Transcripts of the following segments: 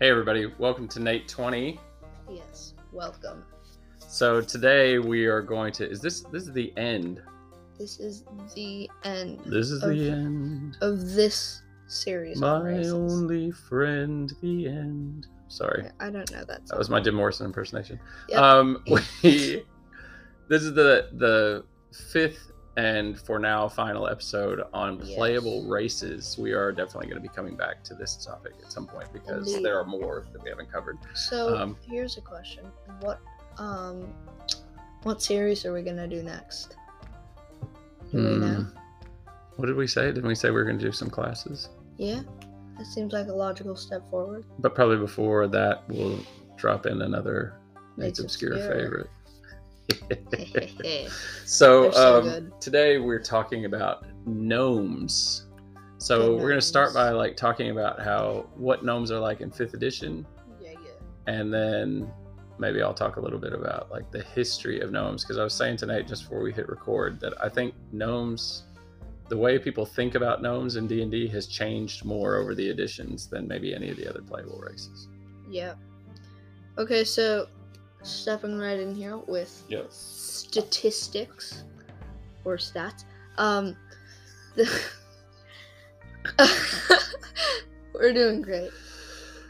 Hey everybody, welcome to Nate 20. Yes, welcome. So today we are going to is this this is the end. This is the end This is Of- the end. of this series. on My races. only friend, the end. Sorry. I don't know that. That was my Jim Morrison impersonation. Yep. Um we this is the the fifth and for now final episode on Yes. playable races. We are definitely going to be coming back to this topic at some point because Indeed. there are more that we haven't covered. So um, here's a question: What um, what series are we gonna do next? Do? Hmm. What did we say? Didn't we say we were going to do some classes? Yeah, that seems like a logical step forward. But probably before that, we'll drop in another Nate's Nate's obscure, Obscure. favorite. So, so um, today we're talking about gnomes. So Good we're going to start by like talking about how what gnomes are like in fifth edition, yeah, yeah. and then maybe I'll talk a little bit about like the history of gnomes because I was saying tonight just before we hit record that I think gnomes the way people think about gnomes in D&D has changed more over the editions than maybe any of the other playable races. Yeah. Okay, so stepping right in here with Yep. statistics or stats. Um, the we're doing great.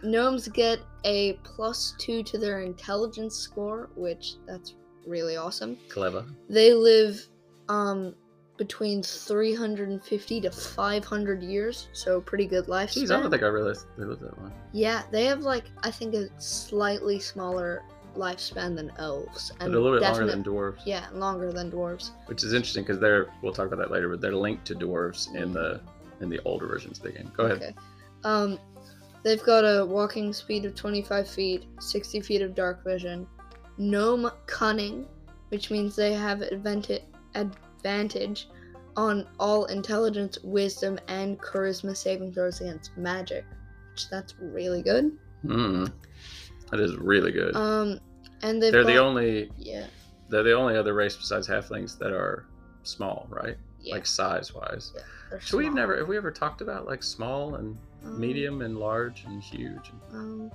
Gnomes get a plus two to their intelligence score, which that's really awesome. Clever. They live um between 350 to 500 years, so pretty good lifespan. Jeez, I don't think I realized they lived that long. Yeah, they have like I think a slightly smaller lifespan than elves, But a little bit longer than dwarves, yeah, longer than dwarves. which is interesting because they're we'll talk about that later, but they're linked to dwarves in the in the older versions of the game. Go ahead. Okay. Um, they've got a walking speed of 25 feet, 60 feet of dark vision, gnome cunning, which means they have advantage advantage on all intelligence, wisdom, and charisma saving throws against magic. Which that's really good. Mm, that is really good. Um, and they're got, the only yeah they're the only other race besides halflings that are small, right? yeah. Like size wise. they're So we've never have we ever talked about like small and Um, medium and large and huge? And Um,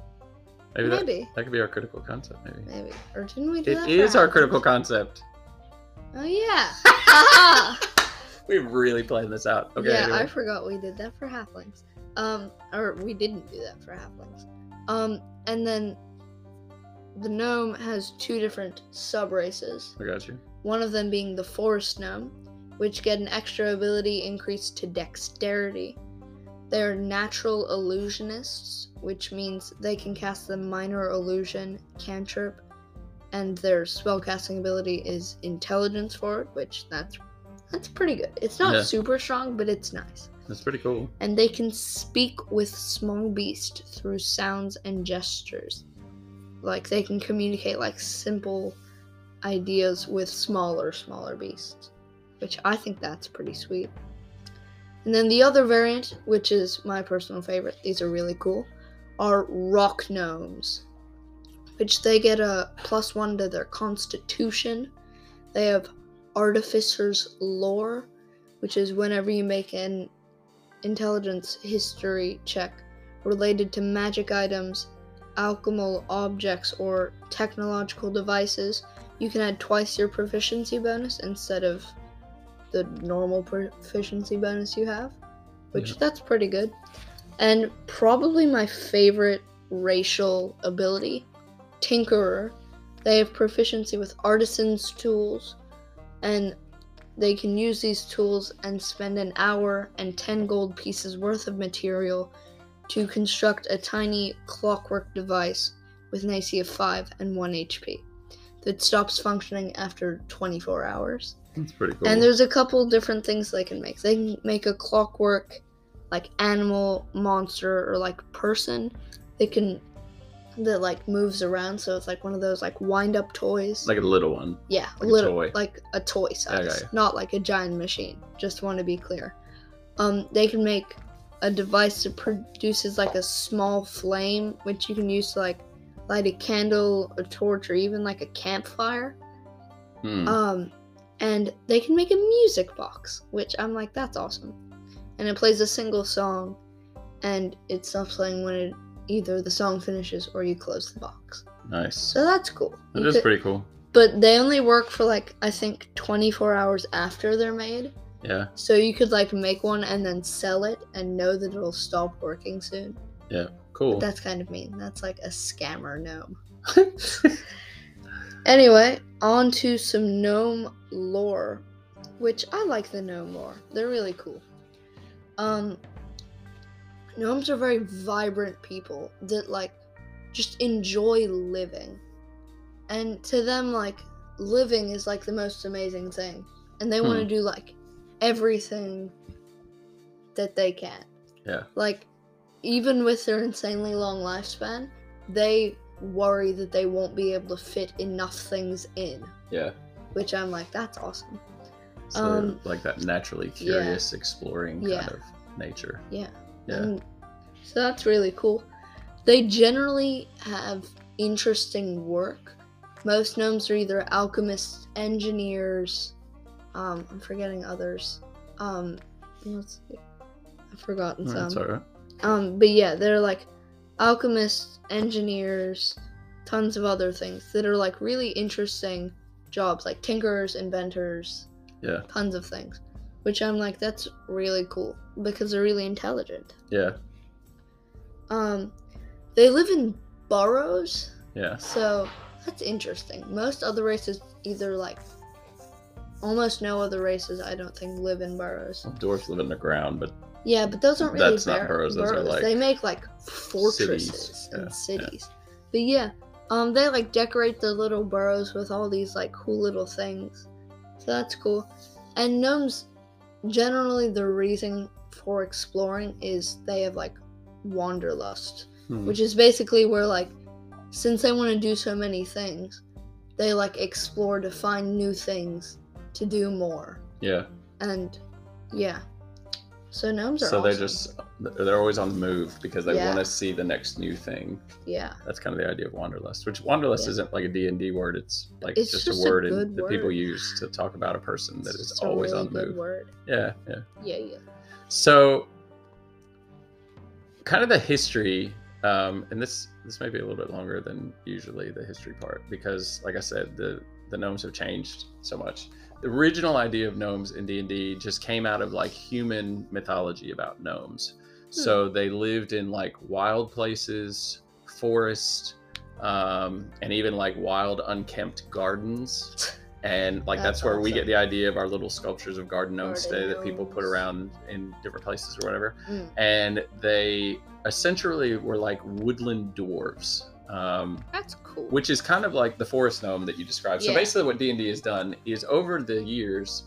maybe that, maybe, that could be our critical concept. Maybe maybe, or didn't we do it that? for our critical concept. Oh yeah. We've really planned this out. Okay. yeah, anyway. I forgot we did that for halflings. Um, or we didn't do that for halflings. Um, and then the gnome has two different sub races. I got you. One of them being the forest gnome, which get an extra ability increase to dexterity. They're natural illusionists, which means they can cast the minor illusion cantrip, and their spellcasting ability is intelligence for it, which that's that's pretty good. It's not Yeah. super strong, but it's nice. That's pretty cool. And they can speak with small beast through sounds and gestures. Like they can communicate like simple ideas with smaller, smaller beasts, which I think that's pretty sweet. And then the other variant, which is my personal favorite, these are really cool, are rock gnomes, which they get a plus one to their constitution. They have artificer's lore, which is whenever you make an intelligence history check related to magic items, alchemical objects, or technological devices, you can add twice your proficiency bonus instead of the normal proficiency bonus you have, which Yeah. that's pretty good. And probably my favorite racial ability, Tinkerer. They have proficiency with artisan's tools, and they can use these tools and spend an hour and 10 gold pieces worth of material to construct a tiny clockwork device with an AC of 5 and 1 HP that stops functioning after 24 hours. That's pretty cool. And there's a couple different things they can make. They can make a clockwork, like animal, monster, or like person. They can that like moves around, so it's like one of those like wind up toys. like a little one. yeah, like a little toy. like a toy size, yeah. not like a giant machine. Just want to be clear. Um, they can make a device that produces like a small flame, which you can use to like light a candle, a torch, or even like a campfire. Hmm. Um, and they can make a music box, which I'm like, that's awesome. And it plays a single song, and it stops playing when it either the song finishes or you close the box. Nice. So that's cool. That You is could- pretty cool. but they only work for like I think 24 hours after they're made. Yeah. So you could like make one and then sell it and know that it'll stop working soon. Yeah. Cool. That's kind of mean. That's like a scammer gnome. Anyway, on to some gnome lore, which I like the gnome lore. They're really cool. Um, gnomes are very vibrant people that like just enjoy living, and to them, like living is like the most amazing thing, and they want to Hmm. do like everything that they can. Yeah. Like, even with their insanely long lifespan, they worry that they won't be able to fit enough things in, yeah. which I'm like, that's awesome. So Um, like that naturally curious, exploring Yeah. kind of nature. Yeah. Yeah. And so that's really cool. They generally have interesting work. Most gnomes are either alchemists, engineers, um, I'm forgetting others. Um, let's see. I've forgotten some. That's all right. Um, but yeah, they're like alchemists, engineers, tons of other things that are like really interesting jobs, like tinkerers, inventors, Yeah. tons of things. Which I'm like, that's really cool because they're really intelligent. Yeah. Um, they live in burrows, Yeah. so that's interesting. Most other races either like almost no other races I don't think live in burrows. Well, dwarfs live underground, but Yeah, but those aren't really That's not bar- burrows, those are, like, they make like fortresses Yeah, yeah. and cities. But yeah, um, they like decorate their little burrows with all these like cool little things. So that's cool. And gnomes, generally, the reason for exploring is they have like wanderlust, hmm, which is basically where like, since they want to do so many things, they like explore to find new things to do more. yeah. And yeah, so gnomes are So they're just they're always on the move because they Yeah. want to see the next new thing. yeah. That's kind of the idea of wanderlust. Which wanderlust Yeah. isn't like a D and D word. It's like It's just, just a a word in, that people use to talk about a person that It's is always really on the move. word. Yeah, yeah. Yeah, yeah. So, kind of the history, um, and this this may be a little bit longer than usually the history part because, like I said, the the gnomes have changed so much. The original idea of gnomes in D and D just came out of like human mythology about gnomes. So they lived in like wild places, forest, um, and even like wild unkempt gardens. And like that's, That's where we get the idea of our little sculptures of garden gnomes today that people put around in different places or whatever. Mm. And they essentially were like woodland dwarves, um, That's cool. which is kind of like the forest gnome that you described. So Yeah. basically, what D and D has done is over the years,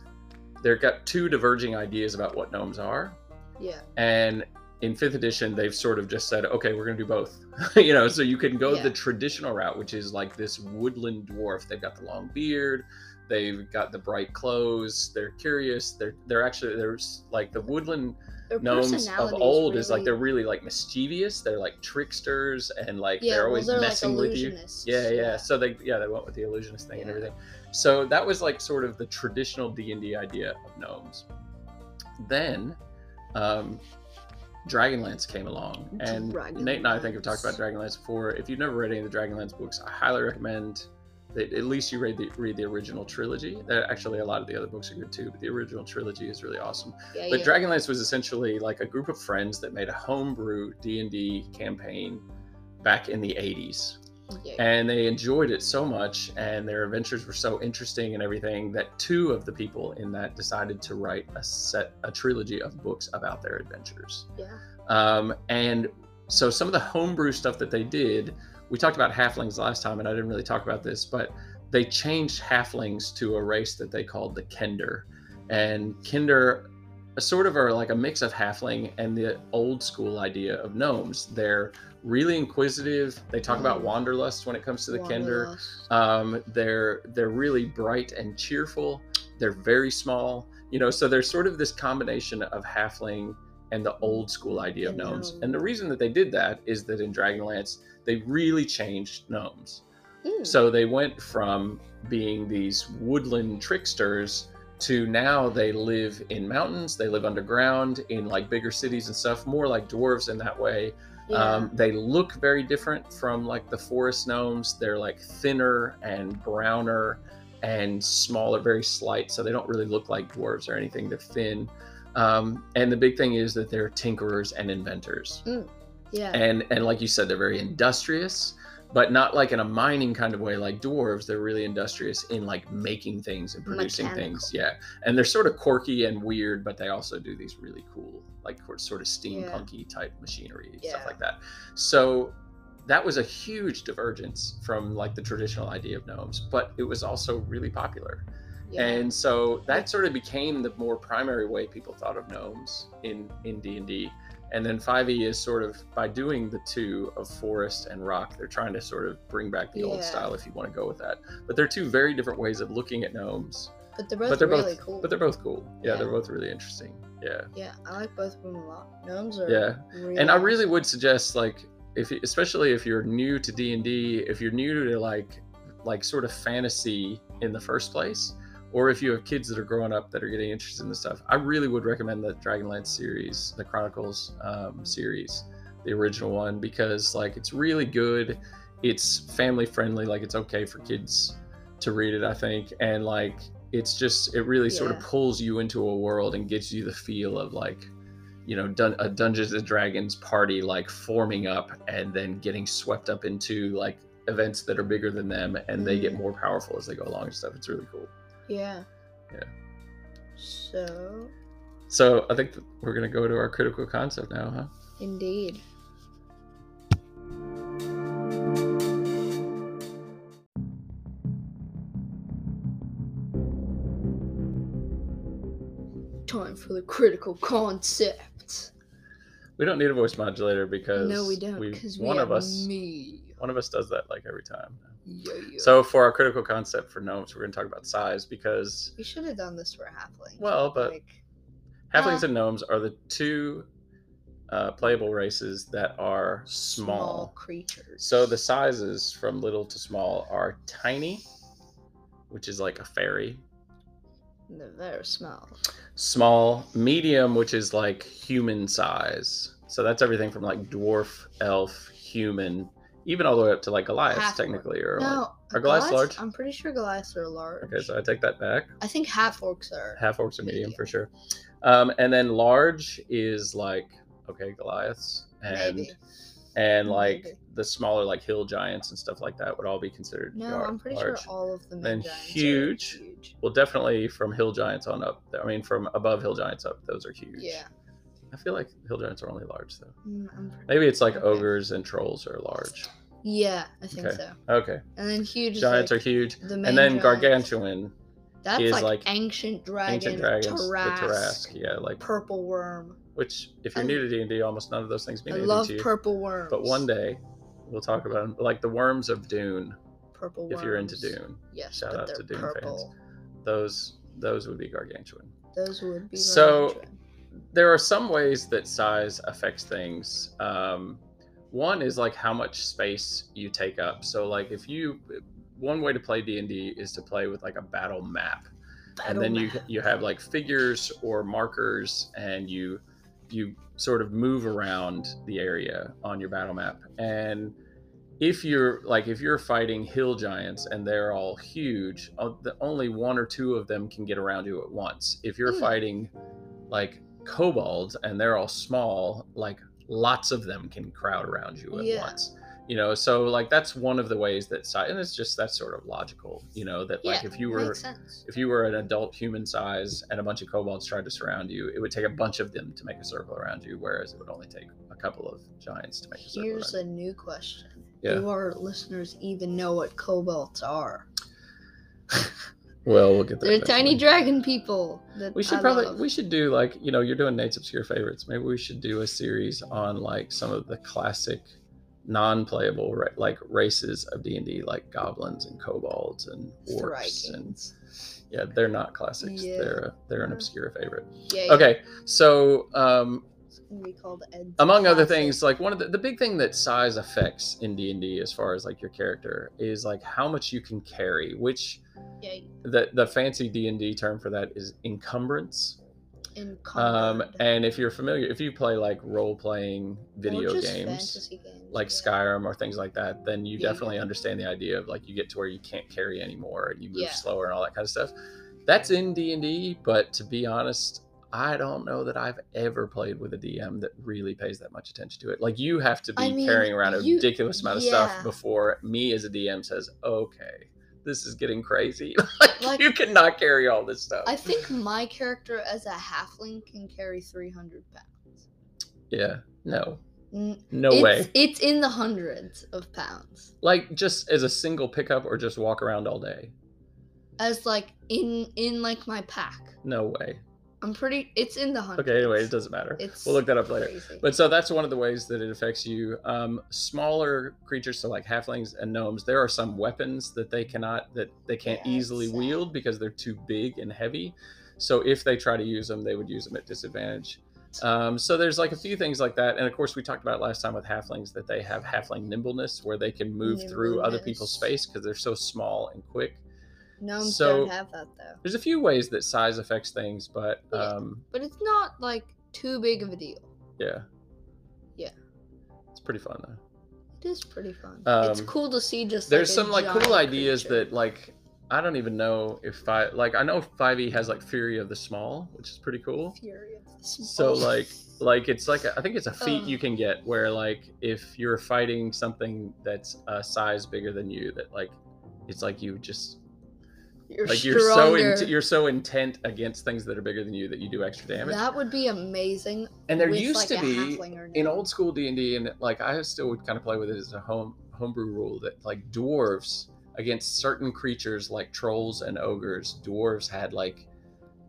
they've got two diverging ideas about what gnomes are, yeah. and in fifth edition they've sort of just said okay we're going to do both you know so you can go Yeah. the traditional route which is like this woodland dwarf they've got the long beard they've got the bright clothes they're curious they're they're actually there's like the woodland Their gnomes of old is like they're really like mischievous they're like tricksters and like yeah, they're well, always they're messing like with you illusionists. yeah, yeah. So they yeah they went with the illusionist thing and everything. So that was like sort of the traditional D and D idea of gnomes. Then, um, Dragonlance came along, and Nate and I think have talked about Dragonlance before. If you've never read any of the Dragonlance books, I highly recommend at least you read the read the original trilogy. Actually a lot of the other books are good too, but the original trilogy is really awesome. yeah, But yeah. Dragonlance was essentially like a group of friends that made a homebrew D and D campaign back in the 80s yeah. and they enjoyed it so much and their adventures were so interesting and everything that two of the people in that decided to write a set a trilogy of books about their adventures yeah. um, and so some of the homebrew stuff that they did we talked about halflings last time and i didn't really talk about this but they changed halflings to a race that they called the kender and kender sort of are like a mix of halfling and the old school idea of gnomes they're really inquisitive they talk about Mm. wanderlust when it comes to the kender Wanderlust. um, they're they're really bright and cheerful. They're very small, you know. So there's sort of this combination of halfling and the old school idea of gnomes. gnome. And the reason that they did that is that in Dragonlance they really changed gnomes. Mm. So they went from being these woodland tricksters to now they live in mountains, they live underground in like bigger cities and stuff, more like dwarves in that way. Yeah. Um, they look very different from like the forest gnomes. They're like thinner and browner and smaller, very slight. So they don't really look like dwarves or anything. They're thin. Um, and the big thing is that they're tinkerers and inventors. yeah. And and like you said, they're very industrious, but not like in a mining kind of way like dwarves. They're really industrious in like making things and producing things. Yeah. And they're sort of quirky and weird, but they also do these really cool, like sort of steampunky type machinery and stuff like that. So that was a huge divergence from like the traditional idea of gnomes, but it was also really popular. Yeah. And so that sort of became the more primary way people thought of gnomes in in D and D. And then 5e is sort of by doing the two of forest and rock, they're trying to sort of bring back the old style if you want to go with that. But they're two very different ways of looking at gnomes. but they're both but they're really both cool. but they're both cool. Yeah, Yeah. they're both really interesting. Yeah. yeah, I like both of them a lot. Gnomes are Yeah. really and i really would suggest like if especially if you're new to d&d if you're new to like like sort of fantasy in the first place or if you have kids that are growing up that are getting interested in this stuff i really would recommend the dragonlance series the chronicles um, series the original one because like it's really good. It's family friendly like it's okay for kids to read it i think and like it's just it really sort of pulls you into a world and gives you the feel of like you know dun- a dungeons and dragons party like forming up and then getting swept up into like events that are bigger than them and they get Mhm. more powerful as they go along and stuff. It's really cool Yeah. Yeah. So so i think th- we're going to go to our critical concept now huh indeed. Time for the critical concept. we don't need a voice modulator because No, we don't, because we one of us me. one of us does that like every time So for our critical concept for gnomes we're going to talk about size because we should have done this for halfling. Well, but- like, halflings Uh, and gnomes are the two uh, playable races that are small creatures. So the sizes from little to small are tiny, which is like a fairy, they're very small. small, medium, which is like human size. So that's everything from like dwarf, elf, human, even all the way up to like Goliath, Half-orc. technically. Or like, No, are Goliaths large? I'm pretty sure Goliaths are large. okay, so I take that back. I think half orcs are. Half orcs are medium Medium. for sure. Um, and then large is like okay, Goliaths, and Maybe. and like Maybe. the smaller like hill giants and stuff like that would all be considered. No, lar- I'm pretty sure all of them. Then huge. Are huge. Well, definitely from hill giants on up. I mean, from above hill giants up, those are huge. Yeah. I feel like hill giants are only large though. Mm, Maybe it's like Okay. ogres and trolls are large. Yeah, I think Okay. so. Okay, And then huge. giants like are huge, The main and then gargantuan, That's is like, like ancient dragon. ancient dragons, Tarrasque, the Tarrasque. Yeah, like Purple worm. which if you're I- new to D and D, almost none of those things mean I anything love to you. purple worms. But one day we'll talk about them, like the worms of Dune. Purple worms. If you're into Dune, Yes, Shout out to Dune fans. those those would be gargantuan. Those would be So- gargantuan. There are some ways that size affects things. Um, one is like how much space you take up. So like if you, one way to play D and D is to play with like a battle map, and then you you have like figures or markers, and you you sort of move around the area on your battle map. And if you're like if you're fighting hill giants and they're all huge, uh, the only one or two of them can get around you at once. If you're Hmm. fighting like kobolds and they're all small, like lots of them can crowd around you at Yeah. once. You know, so like that's one of the ways that size, and it's just that's sort of logical. You know, that like if you were if you were an adult human size and a bunch of kobolds tried to surround you, it would take a bunch of them to make a circle around you, whereas it would only take a couple of giants to make a circle Here's a new question. Yeah. Do our listeners even know what kobolds are? Well, we'll get there. They're tiny eventually. dragon people. We should I probably love. we should do like you know you're doing Nate's obscure favorites. Maybe we should do a series on like some of the classic non-playable like races of D and D, like goblins and kobolds and orcs and yeah, they're not classics. Yeah. They're a, they're an obscure favorite. Yeah, yeah. Okay, so um, It's gonna be called Ed's among other things like one of the, the big thing that size affects in d&d as far as like your character is like how much you can carry which Yeah, the, the fancy d&d term for that is encumbrance Um, and if you're familiar, if you play like role playing video games games, like yeah. Skyrim or things like that, then you Yeah, definitely yeah. understand the idea of like you get to where you can't carry anymore and you move slower and all that kind of stuff. That's in D and D, but to be honest, I don't know that I've ever played with a DM that really pays that much attention to it. Like you have to be I mean, carrying around a you- ridiculous amount of stuff before me as a DM says, "Okay, this is getting crazy. like, Like- you cannot carry all this stuff." I think my character as a halfling can carry 300 pounds. yeah, no, no it's, way. It's in the hundreds of pounds. Like just as a single pickup or just walk around all day. As like in in like my pack. No way. I'm pretty. It's in the hundreds. Okay, anyway, it doesn't matter. It's we'll look that up later. crazy. But so that's one of the ways that it affects you. Um, smaller creatures, so like halflings and gnomes, there are some weapons that they cannot, that they can't Yeah, easily sad. wield because they're too big and heavy. So if they try to use them, they would use them at disadvantage. Um, so there's like a few things like that, and of course we talked about last time with halflings that they have halfling nimbleness, where they can move through other people's space because they're so small and quick. Gnomes so- don't have that though. There's a few ways that size affects things, but Yeah. um, But it's not like too big of a deal. yeah, Yeah. it's pretty fun though. It is pretty fun. Um, it's cool to see just. there's like, some like cool ideas creature. that like I don't even know if I like I know 5e has like Fury of the Small, which is pretty cool. Fury of the Small. So like like it's like a, I think it's a feat Ugh. you can get where like if you're fighting something that's a size bigger than you that like it's like you just you're like you're so in, you're so intent against things that are bigger than you that you do extra damage. That would be amazing. and there used like, to be in old school D&D and like I still would kind of play with it as a home homebrew rule that like dwarves against certain creatures like trolls and ogres dwarves had like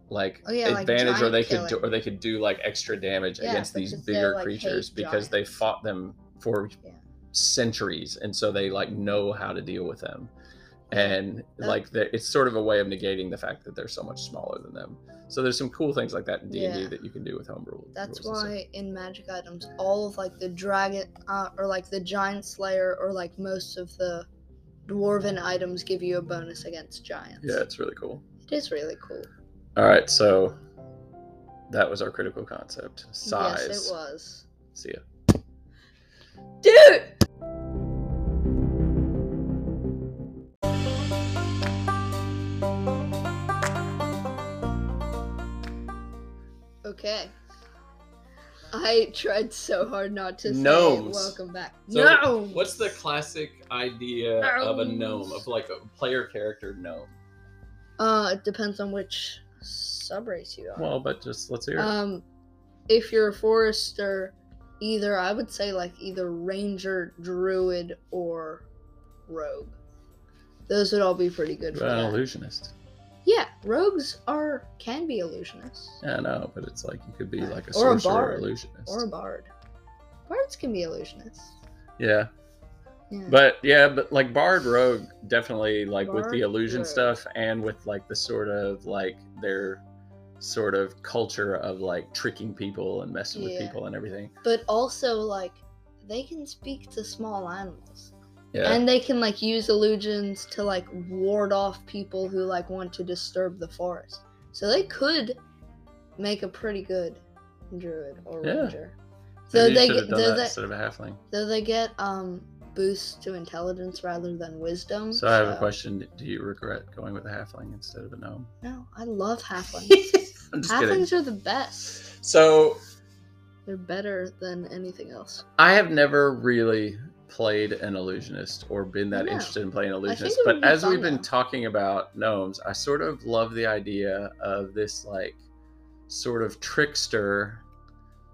like Oh, yeah, like advantage or giant they could do, or they could do like extra damage Yeah, against these bigger like, creatures because they fought them for Yeah. centuries and so they like know how to deal with them and like it's sort of a way of negating the fact that they're so much smaller than them so there's some cool things like that in d&d Yeah. that you can do with homebrew That's why in magic items, all of like the dragon uh, or like the giant slayer or like most of the dwarven items give you a bonus against giants. yeah it's really cool It is really cool. All right, so that was our critical concept. Size. Yes, it was. See ya. Dude! Okay. I tried so hard not to Gnomes. say welcome back. So, no! What's the classic idea of a gnome, of like a player character gnome? Uh, it depends on which subrace you are. Well, but just let's hear it. Um, if you're a forester, either I would say like either ranger, druid, or rogue. Those would all be pretty good for about an that. illusionist? Yeah, rogues are can be illusionists Yeah, know, but it's like you could be like a Or a sorcerer bard. illusionist. or a bard. Bards can be illusionists. yeah, Yeah. but yeah, but like bard rogue definitely like with the illusion rogue. stuff and with like the sort of like their sort of culture of like tricking people and messing with Yeah. people and everything. but also like they can speak to small animals. Yeah. And they can like use illusions to like ward off people who like want to disturb the forest. So they could make a pretty good druid or Yeah. ranger. So they get though that they, instead of a halfling. though they get um boosts to intelligence rather than wisdom. So I have a question. Do you regret going with a halfling instead of a gnome? No, I love halflings. I'm just kidding. halflings are the best. So They're better than anything else. I have never really played an illusionist or been that know. interested in playing illusionist. But as we've been though. talking about gnomes, I sort of love the idea of this like sort of trickster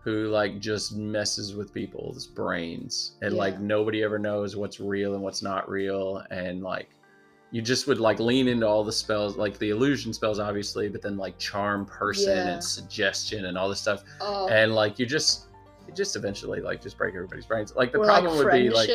who like just messes with people's brains and like nobody ever knows what's real and what's not real and like you just would like lean into all the spells like the illusion spells obviously but then like charm person Yeah. and suggestion and all this stuff Oh, and like you just just eventually like just break everybody's brains. Like the or problem like would be like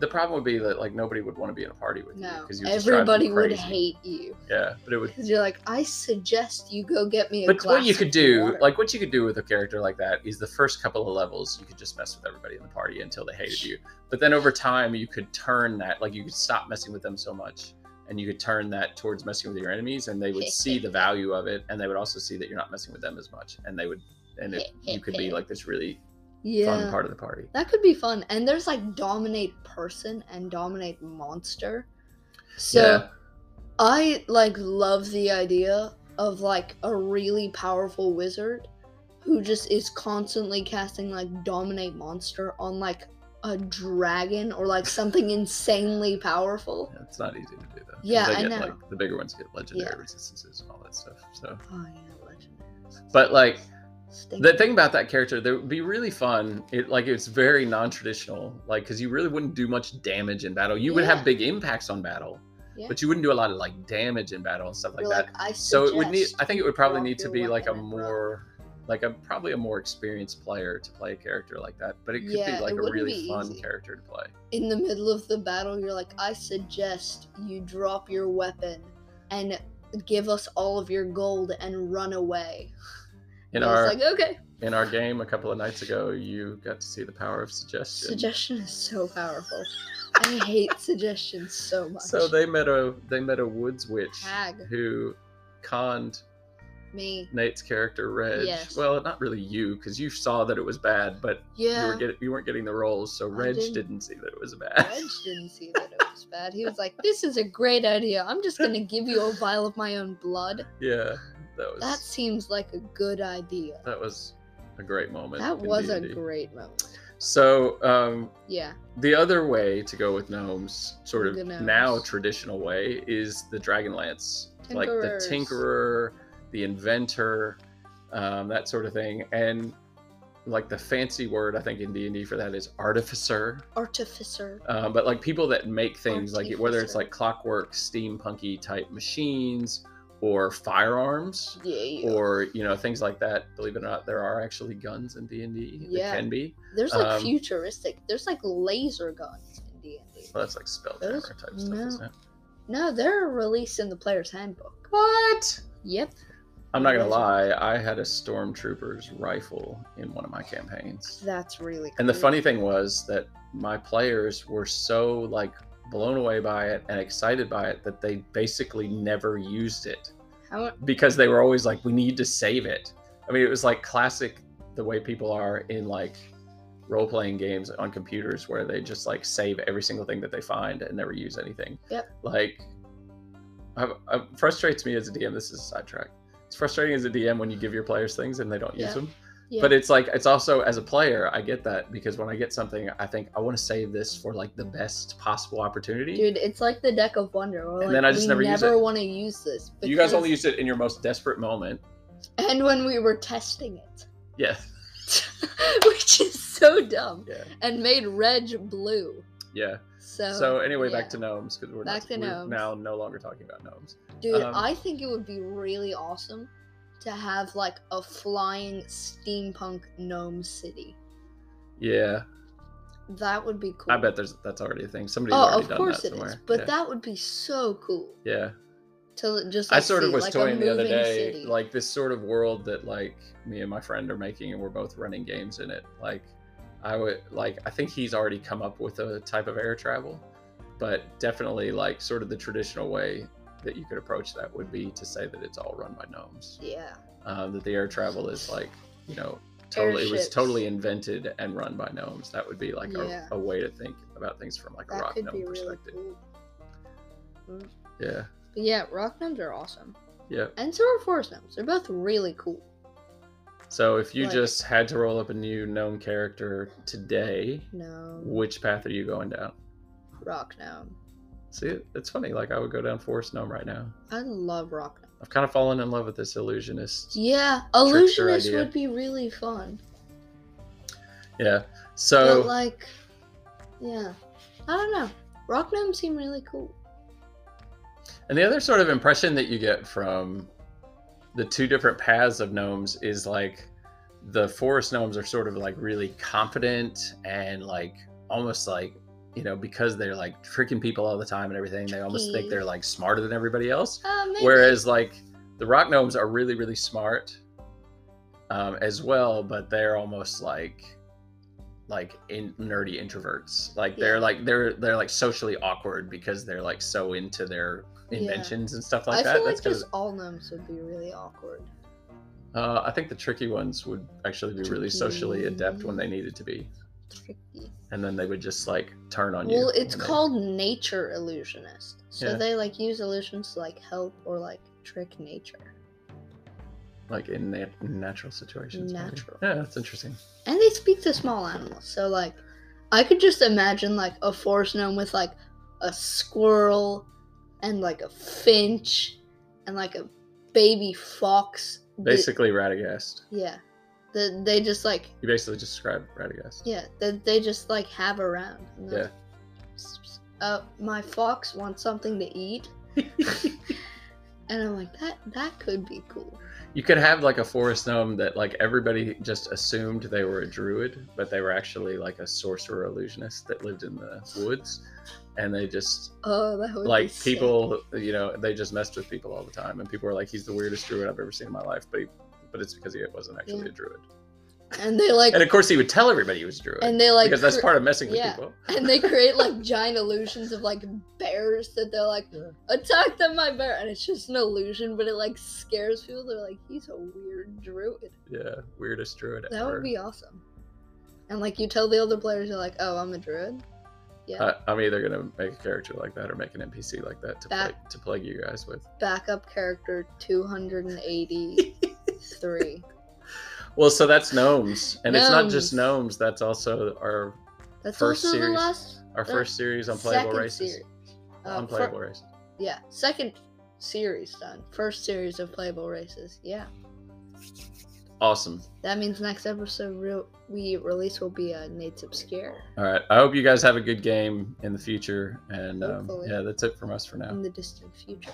the problem would be that like nobody would want to be in a party with you no, because you just everybody would hate you. Yeah but it would because you're like, I suggest you go get me a but what you could do water." like what you could do with a character like that is the first couple of levels you could just mess with everybody in the party until they hated you. But then over time you could turn that like you could stop messing with them so much and you could turn that towards messing with your enemies, and they would see the value of it, and they would also see that you're not messing with them as much, and they would, and it, you could be like this really Yeah. fun part of the party. That could be fun. And there's like dominate person and dominate monster. So yeah, I like love the idea of like a really powerful wizard who just is constantly casting like dominate monster on like a dragon or like something insanely powerful. Yeah, it's not easy to do though. 'cause Yeah, I get, know. Like the bigger ones get legendary Yeah. resistances and all that stuff. So, Oh yeah, legendary. but like. The thing about that character that would be really fun it like it's very non-traditional like because you really wouldn't do much damage in battle you would have big impacts on battle Yeah. but you wouldn't do a lot of like damage in battle and stuff like You're that I so it would need i think it would probably need to be like a more like a probably a more experienced player to play a character like that but it could Yeah, be like a really fun easy. character to play in the middle of the battle, you're like, I suggest you drop your weapon and give us all of your gold and run away. in I was our like, okay. in our game a couple of nights ago you got to see the power of suggestion Suggestion is so powerful. I hate suggestions so much. so they met a they met a woods witch who conned me. Nate's character Reg. Yes. Well, not really you, because you saw that it was bad, but you Yeah. were get, you weren't getting the rolls, so Reg didn't. didn't. see that it was bad. Reg didn't see that it was bad. He was like, "This is a great idea. I'm just gonna give you a vial of my own blood." yeah, that was That seems like a good idea. that was a great moment. That in was a D&D. great moment. So um, Yeah. the other way to go with gnomes, sort of The gnomes. now traditional way, is the Dragonlance, like the Tinkerers. Tinkerer, the Inventor, um, that sort of thing, and like the fancy word I think in D and D for that is Artificer. Artificer. um, but like people that make things like whether it's Artificer. like clockwork steampunky type machines or firearms Yeah. yeah. or you know things like that believe it or not there are actually guns in d&d Yeah. that can be There's like um, futuristic. There's like laser guns in D and D. well that's like spell Those- type stuff no. isn't it No, they're released in the player's handbook. what Yep. i'm not gonna lie i had a stormtrooper's rifle in one of my campaigns That's really. Cool. and the funny thing was that my players were so like blown away by it and excited by it that they basically never used it How, because they were always like, we need to save it. I mean, it was like classic the way people are in like role playing games on computers where they just like save every single thing that they find and never use anything. Yep. Like, I, I, frustrates me as a DM. This is a sidetrack. It's frustrating as a DM when you give your players things and they don't Yeah. use them. Yeah. But it's like it's also as a player, I get that because when I get something, I think I want to save this for like the best possible opportunity. Dude, it's like the deck of wonder. We're And like, then I just never use it. want to use this. you guys only because- use it in your most desperate moment. And when we were testing it, Yeah. which is so dumb, Yeah. and made Reg blue. Yeah. So. So anyway, yeah. back to gnomes because we're, Back not, to we're gnomes. now no longer talking about gnomes. Dude, Um, I think it would be really awesome to have like a flying steampunk gnome city. Yeah, That would be cool. I bet there's that's already a thing. Somebody's Oh, of course it is. somewhere. But yeah. that would be so cool yeah. to just. I Like, sort of was like, toying the other day, city. like this sort of world that like me and my friend are making, and we're both running games in it. Like, I would like I think he's already come up with a type of air travel, but definitely like sort of the traditional way that you could approach that would be to say that it's all run by gnomes. Yeah. um, that the air travel is like you know totally it was totally invented and run by gnomes that would be like Yeah. a, a way to think about things from like a rock gnome be really perspective cool. yeah But yeah, rock gnomes are awesome. yeah And so are forest gnomes. They're both really cool. so if you Like- just had to roll up a new gnome character today No, which path are you going down rock gnome. See it's funny like i would go down forest gnome right now I love rock gnome. i've kind of fallen in love with this illusionist Yeah, illusionist would be really fun. yeah so but like, yeah, I don't know. Rock gnomes seem really cool. And the other sort of impression that you get from the two different paths of gnomes is like the forest gnomes are sort of like really confident and like almost like you know because they're like tricking people all the time and everything they almost think they're like smarter than everybody else Uh, whereas like the rock gnomes are really really smart um, as well but they're almost like like in nerdy introverts like they're Yeah. like they're they're like socially awkward because they're like so into their Yeah. inventions and stuff like I that. feel That's like just all gnomes would be really awkward. Uh, I think the tricky ones would actually be really socially adept when they needed to be, Tricky. And then they would just like turn on you. Well, it's when they- called nature illusionist. So Yeah. they like use illusions to like help or like trick nature. like in nat- natural situations. maybe. Natural. Yeah, that's interesting. And they speak to small animals. So like I could just imagine like a forest gnome with like a squirrel and like a finch and like a baby fox. Basically, Radagast. yeah. That they just like You basically just described Radagast. yeah, that they just like have around. Yeah. like, "Psst, psst, Uh my fox wants something to eat. And I'm like, that that could be cool. You could have like a forest gnome that like everybody just assumed they were a druid, but they were actually like a sorcerer illusionist that lived in the woods, and they just Oh, that would be like sick. people, you know, they just messed with people all the time, and people were like, "He's the weirdest druid I've ever seen in my life," but he, but it's because he wasn't actually Yeah. a druid. and they like And of course, he would tell everybody he was a druid and they like because that's part of messing with yeah. people. and they create like giant illusions of like bears that they're like attack them my bear and it's just an illusion but it like scares people they're like he's a weird druid Yeah, weirdest druid that ever. would be awesome and like you tell the other players you're like oh i'm a druid yeah I, I'm either gonna make a character like that or make an NPC like that to That- play, to plague you guys with. backup character 283 Well, so that's gnomes, and it's not just Gnomes. That's also our that's First also the series. last our first series on playable races. Uh, on fir- races. yeah second series done first series of playable races yeah Awesome. That means next episode re- we release will be a Nate's Obscure All right. I hope you guys have a good game in the future, and um, yeah, that's it from us for now. in the distant future.